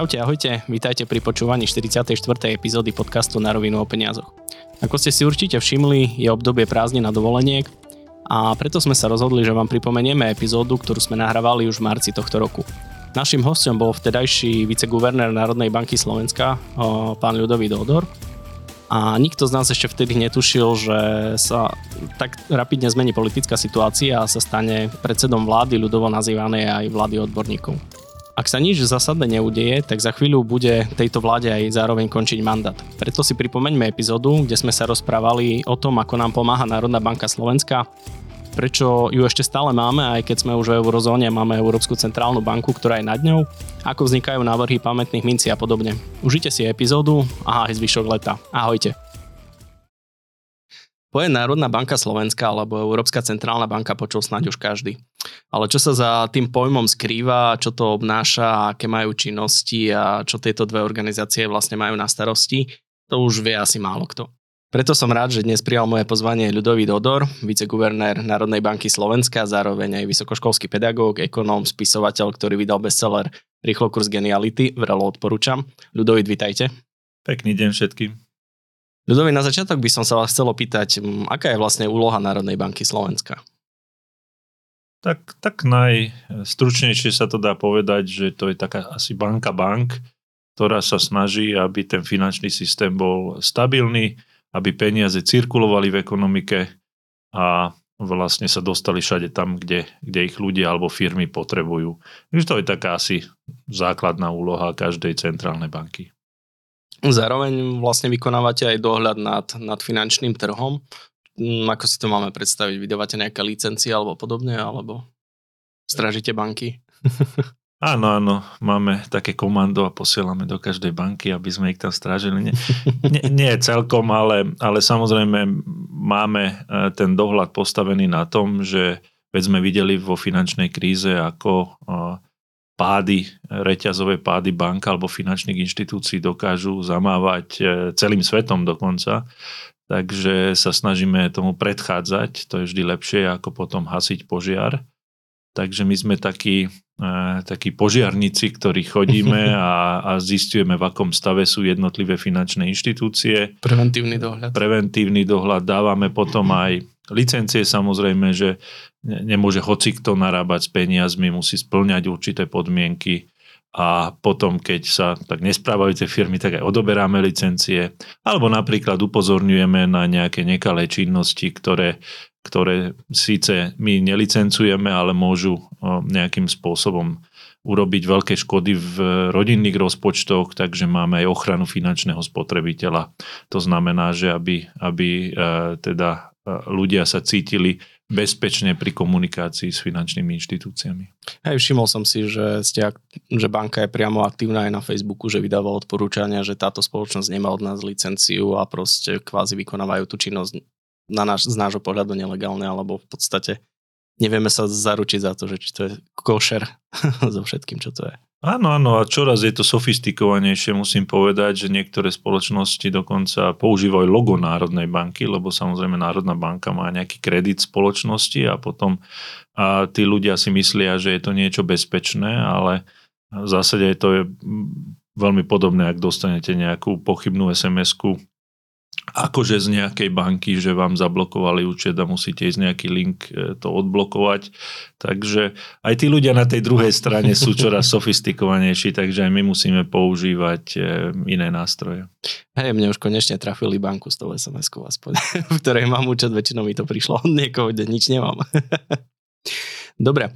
Čaute, ahojte, vítajte pri počúvaní 44. epizódy podcastu Na rovinu o peniazoch. Ako ste si určite všimli, je obdobie prázdnin na dovoleniek a preto sme sa rozhodli, že vám pripomenieme epizódu, ktorú sme nahrávali už v marci tohto roku. Našim hostom bol vtedajší viceguvernér Národnej banky Slovenska, pán Ľudový Dodor. A nikto z nás ešte vtedy netušil, že sa tak rapidne zmení politická situácia a sa stane predsedom vlády, ľudovo nazývanej aj vlády odborníkov. Ak sa nič zásadné neudeje, tak za chvíľu bude tejto vláde aj zároveň končiť mandát. Preto si pripomeňme epizódu, kde sme sa rozprávali o tom, ako nám pomáha Národná banka Slovenska, prečo ju ešte stále máme, aj keď sme už v eurozóne, máme Európsku centrálnu banku, ktorá je nad ňou, ako vznikajú návrhy pamätných mincí a podobne. Užite si epizódu a aj zvyšok leta. Ahojte. Pojem Národná banka Slovenska alebo Európska centrálna banka počul snáď už každý. Ale čo sa za tým pojmom skrýva, čo to obnáša, aké majú činnosti a čo tieto dve organizácie vlastne majú na starosti, to už vie asi málo kto. Preto som rád, že dnes prijal moje pozvanie ľudový Dodor, viceguvernér Národnej banky Slovenska, zároveň aj vysokoškolský pedagóg, ekonóm, spisovateľ, ktorý vydal bestseller Rýchlo kurz geniality, vrelo odporúčam. Ľudový, vitajte. Pekný deň všetkým. Ľudový, na začiatok by som sa vás chcel opýtať, aká je vlastne úloha Národnej banky Slovenska? Tak, tak najstručnejšie sa to dá povedať, že to je taká asi banka bank, ktorá sa snaží, aby ten finančný systém bol stabilný, aby peniaze cirkulovali v ekonomike a vlastne sa dostali všade tam, kde, kde ich ľudia alebo firmy potrebujú. Takže to je taká asi základná úloha každej centrálnej banky. Zároveň vlastne vykonávate aj dohľad nad, nad finančným trhom. Mm, ako si to máme predstaviť? Vydávate nejaké licencie alebo podobne, alebo stražíte banky? Áno, áno, máme také komando a posielame do každej banky, aby sme ich tam strážili. Nie, nie, nie celkom, ale, ale samozrejme máme e, ten dohľad postavený na tom, že veď sme videli vo finančnej kríze, ako e, pády, reťazové pády bank alebo finančných inštitúcií dokážu zamávať e, celým svetom dokonca. Takže sa snažíme tomu predchádzať, to je vždy lepšie ako potom hasiť požiar. Takže my sme takí, e, takí požiarníci, ktorí chodíme a, a zistujeme, v akom stave sú jednotlivé finančné inštitúcie. Preventívny dohľad. Preventívny dohľad. Dávame potom aj licencie samozrejme, že nemôže hoci kto narábať s peniazmi, musí splňať určité podmienky a potom, keď sa tak nesprávajú tie firmy, tak aj odoberáme licencie, alebo napríklad upozorňujeme na nejaké nekalé činnosti, ktoré, ktoré síce my nelicencujeme, ale môžu nejakým spôsobom urobiť veľké škody v rodinných rozpočtoch, takže máme aj ochranu finančného spotrebiteľa. To znamená, že aby, aby e, teda ľudia sa cítili bezpečne pri komunikácii s finančnými inštitúciami. Hej, všimol som si, že, ste, že banka je priamo aktívna aj na Facebooku, že vydáva odporúčania, že táto spoločnosť nemá od nás licenciu a proste kvázi vykonávajú tú činnosť na náš, z nášho pohľadu nelegálne, alebo v podstate nevieme sa zaručiť za to, že či to je košer so všetkým, čo to je. Áno, áno, a čoraz je to sofistikovanejšie, musím povedať, že niektoré spoločnosti dokonca používajú logo Národnej banky, lebo samozrejme Národná banka má nejaký kredit spoločnosti a potom a tí ľudia si myslia, že je to niečo bezpečné, ale v zásade to je veľmi podobné, ak dostanete nejakú pochybnú SMS-ku akože z nejakej banky, že vám zablokovali účet a musíte ísť nejaký link e, to odblokovať. Takže aj tí ľudia na tej druhej strane sú čoraz sofistikovanejší, takže aj my musíme používať e, iné nástroje. Hej, mne už konečne trafili banku s tou SMS-kou aspoň, v ktorej mám účet, väčšinou mi to prišlo od niekoho, kde nič nemám. Dobre,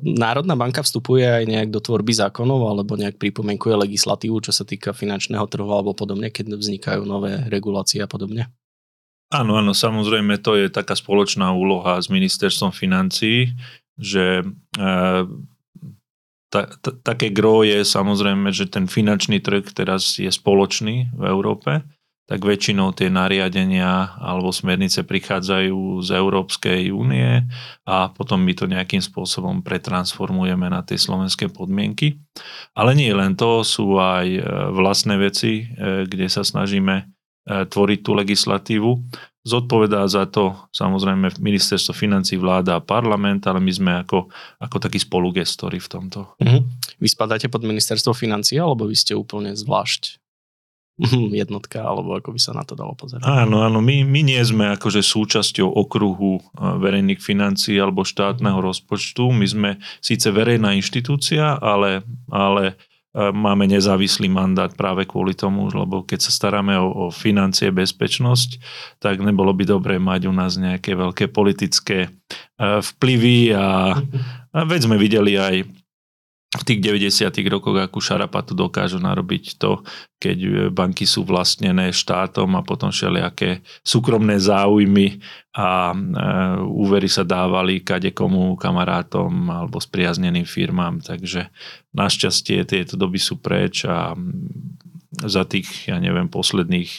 Národná banka vstupuje aj nejak do tvorby zákonov alebo nejak pripomenkuje legislatívu, čo sa týka finančného trhu alebo podobne, keď vznikajú nové regulácie a podobne? Áno, áno, samozrejme to je taká spoločná úloha s ministerstvom financií, že e, ta, ta, také gro je samozrejme, že ten finančný trh teraz je spoločný v Európe tak väčšinou tie nariadenia alebo smernice prichádzajú z Európskej únie a potom my to nejakým spôsobom pretransformujeme na tie slovenské podmienky. Ale nie len to, sú aj e, vlastné veci, e, kde sa snažíme e, tvoriť tú legislatívu. Zodpovedá za to samozrejme ministerstvo financí, vláda a parlament, ale my sme ako, ako takí spolugestori v tomto. Mm-hmm. Vy spadáte pod ministerstvo financií, alebo vy ste úplne zvlášť jednotka, alebo ako by sa na to dalo pozerať. Áno, áno, my, my nie sme akože súčasťou okruhu verejných financií alebo štátneho rozpočtu. My sme síce verejná inštitúcia, ale, ale máme nezávislý mandát práve kvôli tomu, lebo keď sa staráme o, o financie, bezpečnosť, tak nebolo by dobré mať u nás nejaké veľké politické vplyvy a, a veď sme videli aj v tých 90. rokoch, akú šarapatu dokážu narobiť to, keď e, banky sú vlastnené štátom a potom všelijaké súkromné záujmy a e, úvery sa dávali kade komu kamarátom alebo spriazneným firmám. Takže našťastie tieto doby sú preč a za tých, ja neviem, posledných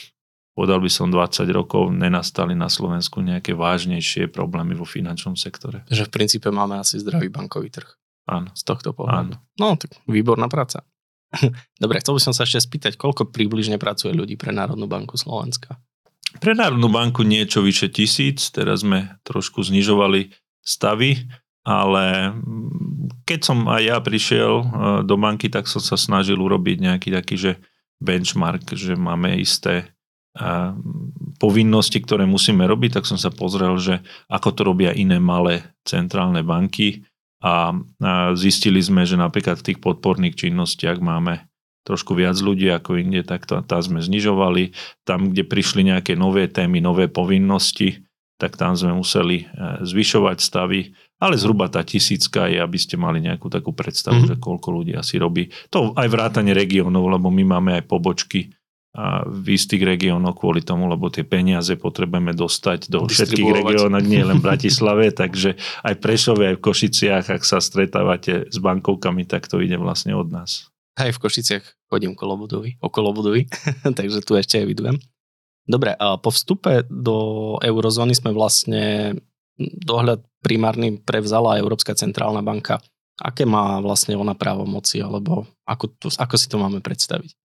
podal by som 20 rokov, nenastali na Slovensku nejaké vážnejšie problémy vo finančnom sektore. Že v princípe máme asi zdravý bankový trh. Áno. Z tohto pohľadu. Áno. No, tak výborná práca. Dobre, chcel by som sa ešte spýtať, koľko približne pracuje ľudí pre Národnú banku Slovenska? Pre Národnú banku niečo vyše tisíc, teraz sme trošku znižovali stavy, ale keď som aj ja prišiel e, do banky, tak som sa snažil urobiť nejaký taký, že benchmark, že máme isté e, povinnosti, ktoré musíme robiť, tak som sa pozrel, že ako to robia iné malé centrálne banky a zistili sme, že napríklad v tých podporných činnostiach máme trošku viac ľudí ako inde, tak to, tá sme znižovali. Tam, kde prišli nejaké nové témy, nové povinnosti, tak tam sme museli e, zvyšovať stavy, ale zhruba tá tisícka je, aby ste mali nejakú takú predstavu, mm-hmm. že koľko ľudí asi robí. To aj vrátanie regiónov, lebo my máme aj pobočky v istých regiónoch kvôli tomu, lebo tie peniaze potrebujeme dostať do všetkých regiónov, nie len v Bratislave, takže aj v Prešove, aj v Košiciach, ak sa stretávate s bankovkami, tak to ide vlastne od nás. Aj v Košiciach chodím okolo budovy, okolo budovy, takže tu ešte evidujem. Dobre, a po vstupe do eurozóny sme vlastne dohľad primárny prevzala Európska centrálna banka. Aké má vlastne ona právomoci, alebo ako, to, ako si to máme predstaviť?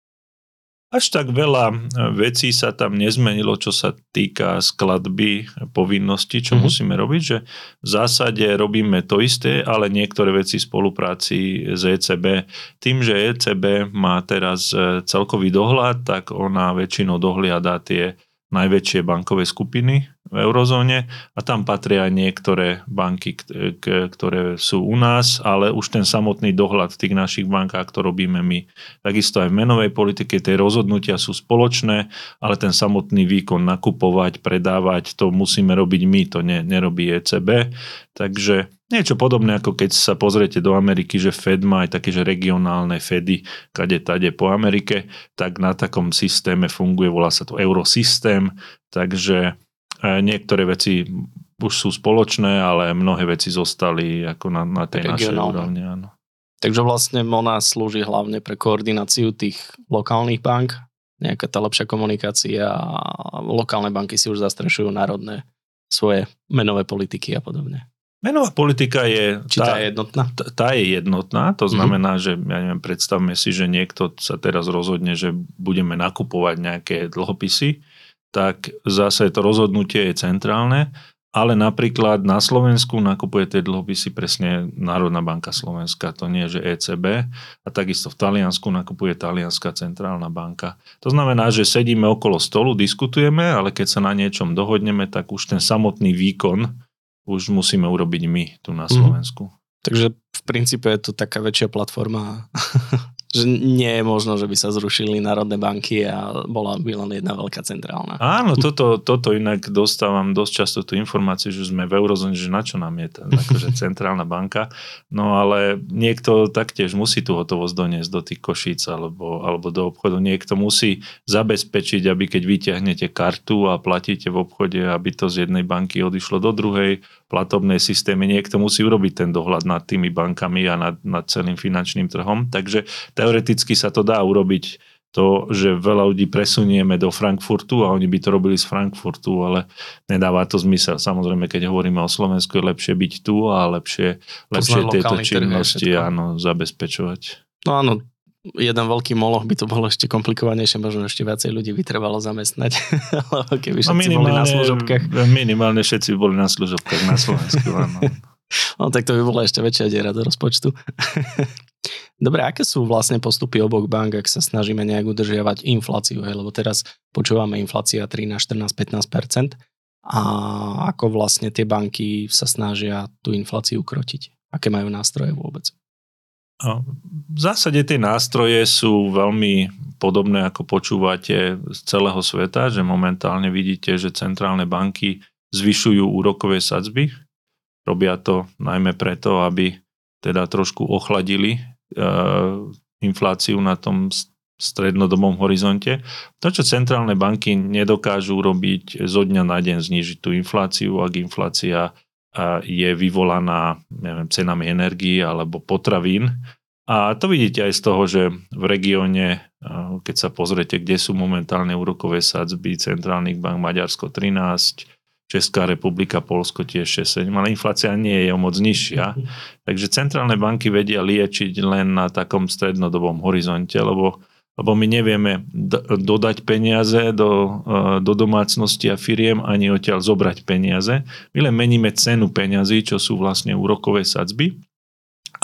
Až tak veľa e, vecí sa tam nezmenilo, čo sa týka skladby povinností, čo mm-hmm. musíme robiť, že v zásade robíme to isté, ale niektoré veci v spolupráci s ECB. Tým, že ECB má teraz e, celkový dohľad, tak ona väčšinou dohliada tie najväčšie bankové skupiny v eurozóne a tam patria aj niektoré banky, ktoré sú u nás, ale už ten samotný dohľad v tých našich bankách to robíme my. Takisto aj v menovej politike tie rozhodnutia sú spoločné, ale ten samotný výkon nakupovať, predávať, to musíme robiť my, to ne, nerobí ECB. Takže niečo podobné, ako keď sa pozriete do Ameriky, že Fed má aj také, že regionálne Fedy, kade tade po Amerike, tak na takom systéme funguje, volá sa to eurosystém, takže Niektoré veci už sú spoločné, ale mnohé veci zostali ako na, na tej našej úrovni. Áno. Takže vlastne MONA slúži hlavne pre koordináciu tých lokálnych bank, nejaká tá lepšia komunikácia a lokálne banky si už zastrešujú národné svoje menové politiky a podobne. Menová politika je... Či tá, tá je jednotná? Tá, tá je jednotná, to mhm. znamená, mm-hmm. že ja neviem, predstavme si, že niekto sa teraz rozhodne, že budeme nakupovať nejaké dlhopisy tak zase to rozhodnutie je centrálne, ale napríklad na Slovensku nakupuje tie dlhopisy presne Národná banka Slovenska, to nie je, že ECB. A takisto v Taliansku nakupuje Talianská centrálna banka. To znamená, že sedíme okolo stolu, diskutujeme, ale keď sa na niečom dohodneme, tak už ten samotný výkon už musíme urobiť my tu na mhm. Slovensku. Mm. Takže v princípe je to taká väčšia platforma že nie je možno, že by sa zrušili národné banky a bola by len jedna veľká centrálna. Áno, toto, toto inak dostávam dosť často tú informáciu, že sme v eurozóne, že na čo nám je tá akože centrálna banka. No ale niekto taktiež musí tú hotovosť doniesť do tých košíc alebo, alebo do obchodu. Niekto musí zabezpečiť, aby keď vyťahnete kartu a platíte v obchode, aby to z jednej banky odišlo do druhej, platobnej systémy. Niekto musí urobiť ten dohľad nad tými bankami a nad, nad celým finančným trhom. Takže teoreticky sa to dá urobiť to, že veľa ľudí presunieme do Frankfurtu a oni by to robili z Frankfurtu, ale nedáva to zmysel. Samozrejme, keď hovoríme o Slovensku, je lepšie byť tu a lepšie, lepšie tieto činnosti áno, zabezpečovať. No áno, jeden veľký moloch by to bolo ešte komplikovanejšie, možno ešte viacej ľudí by trebalo zamestnať, keby no všetci no boli na služobkách. Minimálne všetci boli na služobkách na Slovensku, áno. No tak to by bola ešte väčšia diera do rozpočtu. Dobre, aké sú vlastne postupy oboch bank, ak sa snažíme nejak udržiavať infláciu? Hej? Lebo teraz počúvame inflácia 13, 14, 15 a ako vlastne tie banky sa snažia tú infláciu krotiť? Aké majú nástroje vôbec? V zásade tie nástroje sú veľmi podobné, ako počúvate z celého sveta, že momentálne vidíte, že centrálne banky zvyšujú úrokové sadzby. Robia to najmä preto, aby teda trošku ochladili infláciu na tom strednodobom horizonte. To, čo centrálne banky nedokážu robiť zo dňa na deň, znižiť tú infláciu, ak inflácia je vyvolaná neviem, cenami energii alebo potravín. A to vidíte aj z toho, že v regióne, keď sa pozriete, kde sú momentálne úrokové sadzby centrálnych bank Maďarsko 13, Česká republika, Polsko tiež 6-7, ale inflácia nie je o moc nižšia. Takže centrálne banky vedia liečiť len na takom strednodobom horizonte, lebo, lebo my nevieme d- dodať peniaze do, e, do domácnosti a firiem ani odtiaľ zobrať peniaze. My len meníme cenu peňazí, čo sú vlastne úrokové sadzby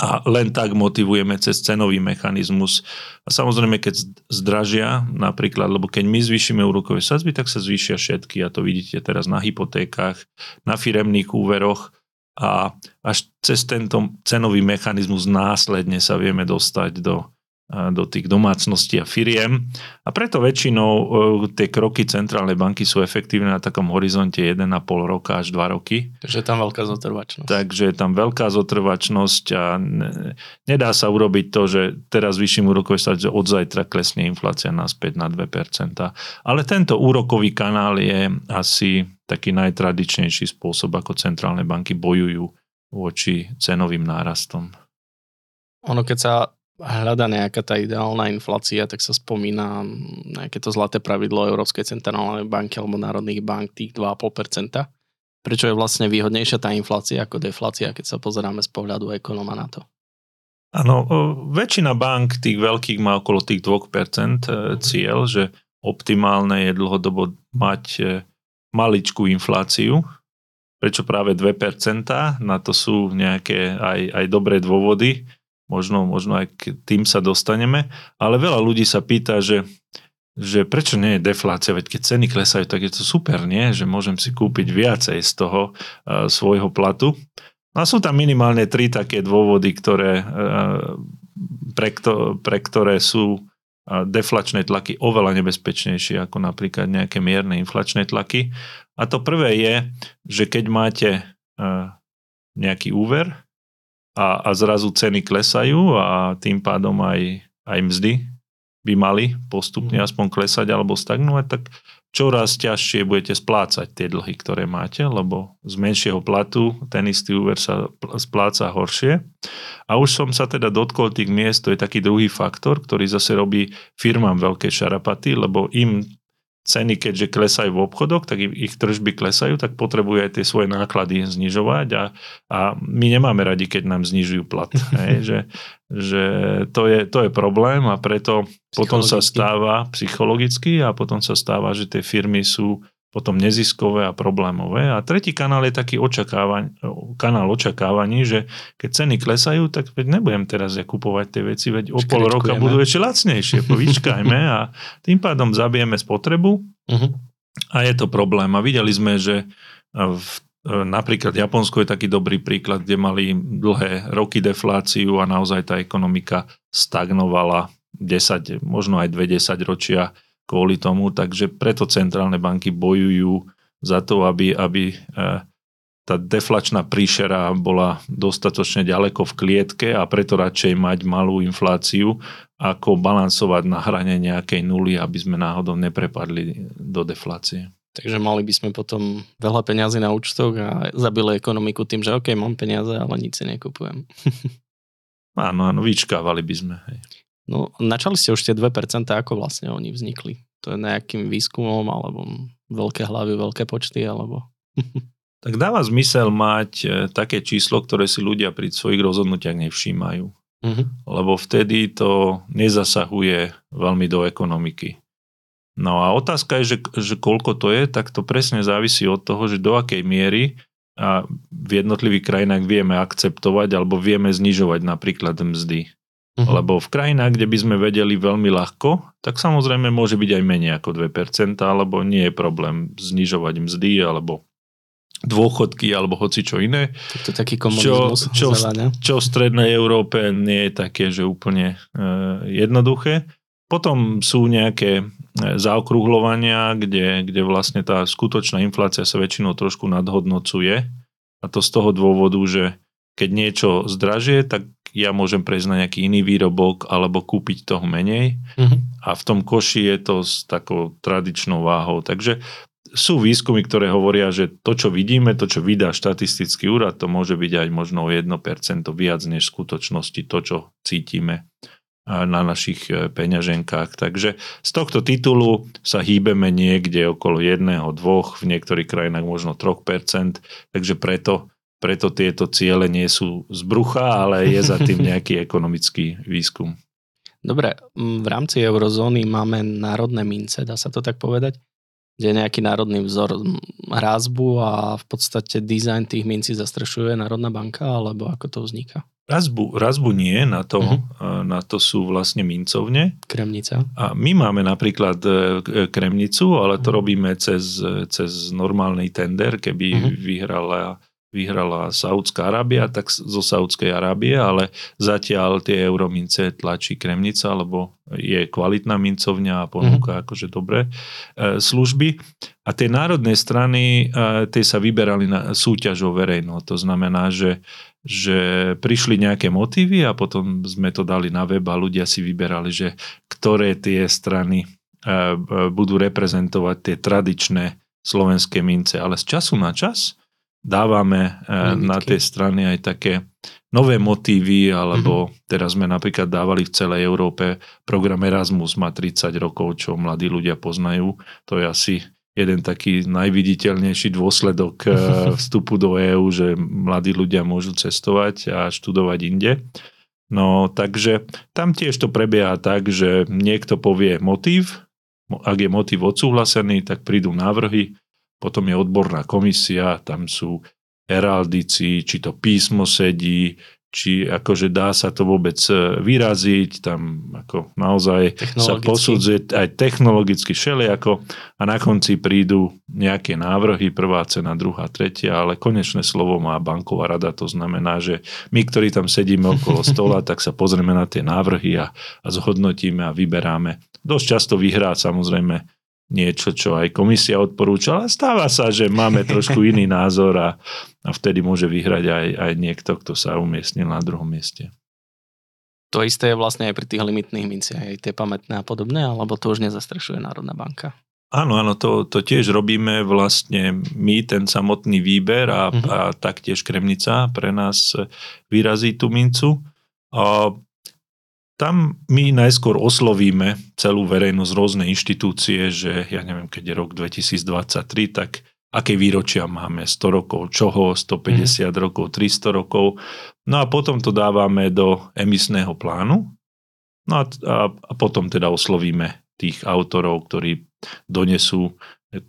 a len tak motivujeme cez cenový mechanizmus. A samozrejme, keď zdražia napríklad, lebo keď my zvýšime úrokové sadzby, tak sa zvýšia všetky a to vidíte teraz na hypotékach, na firemných úveroch a až cez tento cenový mechanizmus následne sa vieme dostať do do tých domácností a firiem. A preto väčšinou e, tie kroky centrálnej banky sú efektívne na takom horizonte 1,5 roka až 2 roky. Takže je tam veľká zotrvačnosť. Takže je tam veľká zotrvačnosť a nedá sa urobiť to, že teraz vyšším úrokové že od zajtra klesne inflácia naspäť na 2%. Ale tento úrokový kanál je asi taký najtradičnejší spôsob, ako centrálne banky bojujú voči cenovým nárastom. Ono, keď sa hľada nejaká tá ideálna inflácia, tak sa spomína nejaké to zlaté pravidlo Európskej centrálnej banky alebo národných bank, tých 2,5%. Prečo je vlastne výhodnejšia tá inflácia ako deflácia, keď sa pozeráme z pohľadu ekonóma na to? Áno, väčšina bank tých veľkých má okolo tých 2% e, mhm. cieľ, že optimálne je dlhodobo mať e, maličkú infláciu. Prečo práve 2%? Na to sú nejaké aj, aj dobré dôvody možno, možno aj k tým sa dostaneme, ale veľa ľudí sa pýta, že, že prečo nie je deflácia, veď keď ceny klesajú, tak je to super, nie? Že môžem si kúpiť viacej z toho uh, svojho platu. No a sú tam minimálne tri také dôvody, ktoré, uh, pre, kto, pre ktoré sú uh, deflačné tlaky oveľa nebezpečnejšie ako napríklad nejaké mierne inflačné tlaky. A to prvé je, že keď máte nejaký úver, a, a zrazu ceny klesajú a tým pádom aj, aj mzdy by mali postupne mm. aspoň klesať alebo stagnovať, tak čoraz ťažšie budete splácať tie dlhy, ktoré máte, lebo z menšieho platu ten istý úver sa spláca horšie. A už som sa teda dotkol tých miest, to je taký druhý faktor, ktorý zase robí firmám veľké šarapaty, lebo im ceny, keďže klesajú v obchodoch, tak ich tržby klesajú, tak potrebujú aj tie svoje náklady znižovať a, a my nemáme radi, keď nám znižujú plat. Hej, že že to, je, to je problém a preto potom sa stáva psychologicky a potom sa stáva, že tie firmy sú potom neziskové a problémové. A tretí kanál je taký očakávaň, kanál očakávaní, že keď ceny klesajú, tak veď nebudem teraz ja kupovať tie veci, veď o pol roka budú ešte lacnejšie, povyčkajme a tým pádom zabijeme spotrebu uh-huh. a je to problém. A videli sme, že v Napríklad Japonsko je taký dobrý príklad, kde mali dlhé roky defláciu a naozaj tá ekonomika stagnovala 10, možno aj 20 ročia kvôli tomu, takže preto centrálne banky bojujú za to, aby, aby e, tá deflačná príšera bola dostatočne ďaleko v klietke a preto radšej mať malú infláciu, ako balansovať na hrane nejakej nuly, aby sme náhodou neprepadli do deflácie. Takže mali by sme potom veľa peňazí na účtoch a zabili ekonomiku tým, že OK, mám peniaze, ale nič si nekupujem. áno, áno, vyčkávali by sme. Hej. No, načali ste už tie 2%, ako vlastne oni vznikli? To je nejakým výskumom, alebo veľké hlavy, veľké počty, alebo... tak dáva zmysel mať e, také číslo, ktoré si ľudia pri svojich rozhodnutiach nevšímajú. Uh-huh. Lebo vtedy to nezasahuje veľmi do ekonomiky. No a otázka je, že, že koľko to je, tak to presne závisí od toho, že do akej miery a v jednotlivých krajinách vieme akceptovať alebo vieme znižovať napríklad mzdy. Uh-huh. Lebo v krajinách, kde by sme vedeli veľmi ľahko, tak samozrejme môže byť aj menej ako 2%, alebo nie je problém znižovať mzdy, alebo dôchodky, alebo hoci čo iné. Tak to taký komunizmus. Čo, čo, čo v strednej Európe nie je také, že úplne e, jednoduché. Potom sú nejaké e, zaokrúhľovania, kde, kde vlastne tá skutočná inflácia sa väčšinou trošku nadhodnocuje. A to z toho dôvodu, že keď niečo zdražie, tak ja môžem prejsť na nejaký iný výrobok alebo kúpiť toho menej. Uh-huh. A v tom koši je to s takou tradičnou váhou. Takže sú výskumy, ktoré hovoria, že to, čo vidíme, to, čo vydá štatistický úrad, to môže byť aj možno 1% viac než v skutočnosti to, čo cítime na našich e, peňaženkách. Takže z tohto titulu sa hýbeme niekde okolo 1, 2, v niektorých krajinách možno 3%, takže preto preto tieto ciele nie sú z brucha, ale je za tým nejaký ekonomický výskum. Dobre, v rámci eurozóny máme národné mince, dá sa to tak povedať? Kde je nejaký národný vzor rázbu a v podstate dizajn tých mincí zastrešuje Národná banka, alebo ako to vzniká? Razbu, razbu nie, na to, uh-huh. na to sú vlastne mincovne. Kremnica. A my máme napríklad e, kremnicu, ale to uh-huh. robíme cez, cez normálny tender, keby uh-huh. vyhrala vyhrala Saudská Arábia, tak zo Saudskej Arábie, ale zatiaľ tie euromince tlačí Kremnica, lebo je kvalitná mincovňa a ponúka mm. akože dobré e, služby. A tie národné strany, e, tie sa vyberali na súťažou verejnou. To znamená, že, že prišli nejaké motívy a potom sme to dali na web a ľudia si vyberali, že ktoré tie strany e, budú reprezentovať tie tradičné slovenské mince. Ale z času na čas dávame Limitky. Eh, na tej strany aj také nové motívy, alebo mm-hmm. teraz sme napríklad dávali v celej Európe program Erasmus, má 30 rokov, čo mladí ľudia poznajú. To je asi jeden taký najviditeľnejší dôsledok eh, vstupu do EÚ, že mladí ľudia môžu cestovať a študovať inde. No takže tam tiež to prebieha tak, že niekto povie motív, ak je motív odsúhlasený, tak prídu návrhy, potom je odborná komisia, tam sú heraldici, či to písmo sedí, či akože dá sa to vôbec e, vyraziť, tam ako naozaj sa posudzuje aj technologicky všelijako. A na konci prídu nejaké návrhy, prvá cena, druhá, tretia, ale konečné slovo má banková rada, to znamená, že my, ktorí tam sedíme okolo stola, tak sa pozrieme na tie návrhy a, a zhodnotíme a vyberáme. Dosť často vyhrá samozrejme niečo, čo aj komisia odporúčala. Stáva sa, že máme trošku iný názor a, a vtedy môže vyhrať aj, aj niekto, kto sa umiestnil na druhom mieste. To isté je vlastne aj pri tých limitných minciach, aj tie pamätné a podobné, alebo to už nezastrešuje Národná banka? Áno, áno, to, to tiež robíme vlastne my, ten samotný výber a, uh-huh. a taktiež Kremnica pre nás vyrazí tú mincu. A tam my najskôr oslovíme celú verejnosť, rôzne inštitúcie, že ja neviem, keď je rok 2023, tak aké výročia máme, 100 rokov čoho, 150 mm. rokov, 300 rokov. No a potom to dávame do emisného plánu. No a, a, a potom teda oslovíme tých autorov, ktorí donesú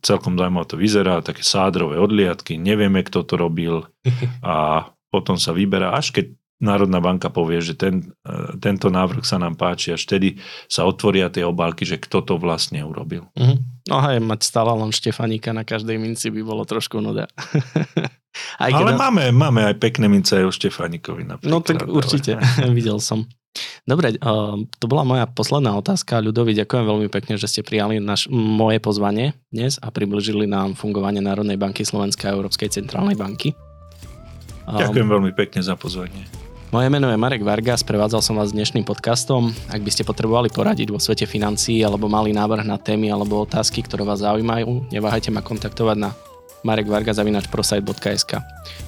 celkom zaujímavé to vyzerá, také sádrové odliadky, nevieme, kto to robil a potom sa vyberá, až keď Národná banka povie, že ten, e, tento návrh sa nám páči, až vtedy sa otvoria tie obálky, že kto to vlastne urobil. Mm-hmm. No aj mať stále len Štefaníka na každej minci by bolo trošku nuda. aj ale keď... máme, máme aj pekné mince aj o Štefánikovi napríklad. No tak určite, ale... videl som. Dobre, to bola moja posledná otázka. Ľudovi, ďakujem veľmi pekne, že ste prijali naš, moje pozvanie dnes a približili nám fungovanie Národnej banky Slovenskej a Európskej centrálnej banky. Ďakujem veľmi pekne za pozvanie. Moje meno je Marek Varga, sprevádzal som vás dnešným podcastom. Ak by ste potrebovali poradiť vo svete financií alebo mali návrh na témy alebo otázky, ktoré vás zaujímajú, neváhajte ma kontaktovať na marekvarga.prosite.sk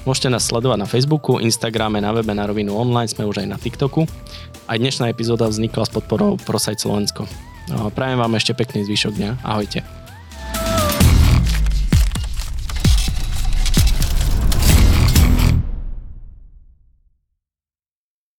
Môžete nás sledovať na Facebooku, Instagrame, na webe na rovinu online, sme už aj na TikToku. Aj dnešná epizóda vznikla s podporou Prosite Slovensko. No, prajem vám ešte pekný zvyšok dňa. Ahojte.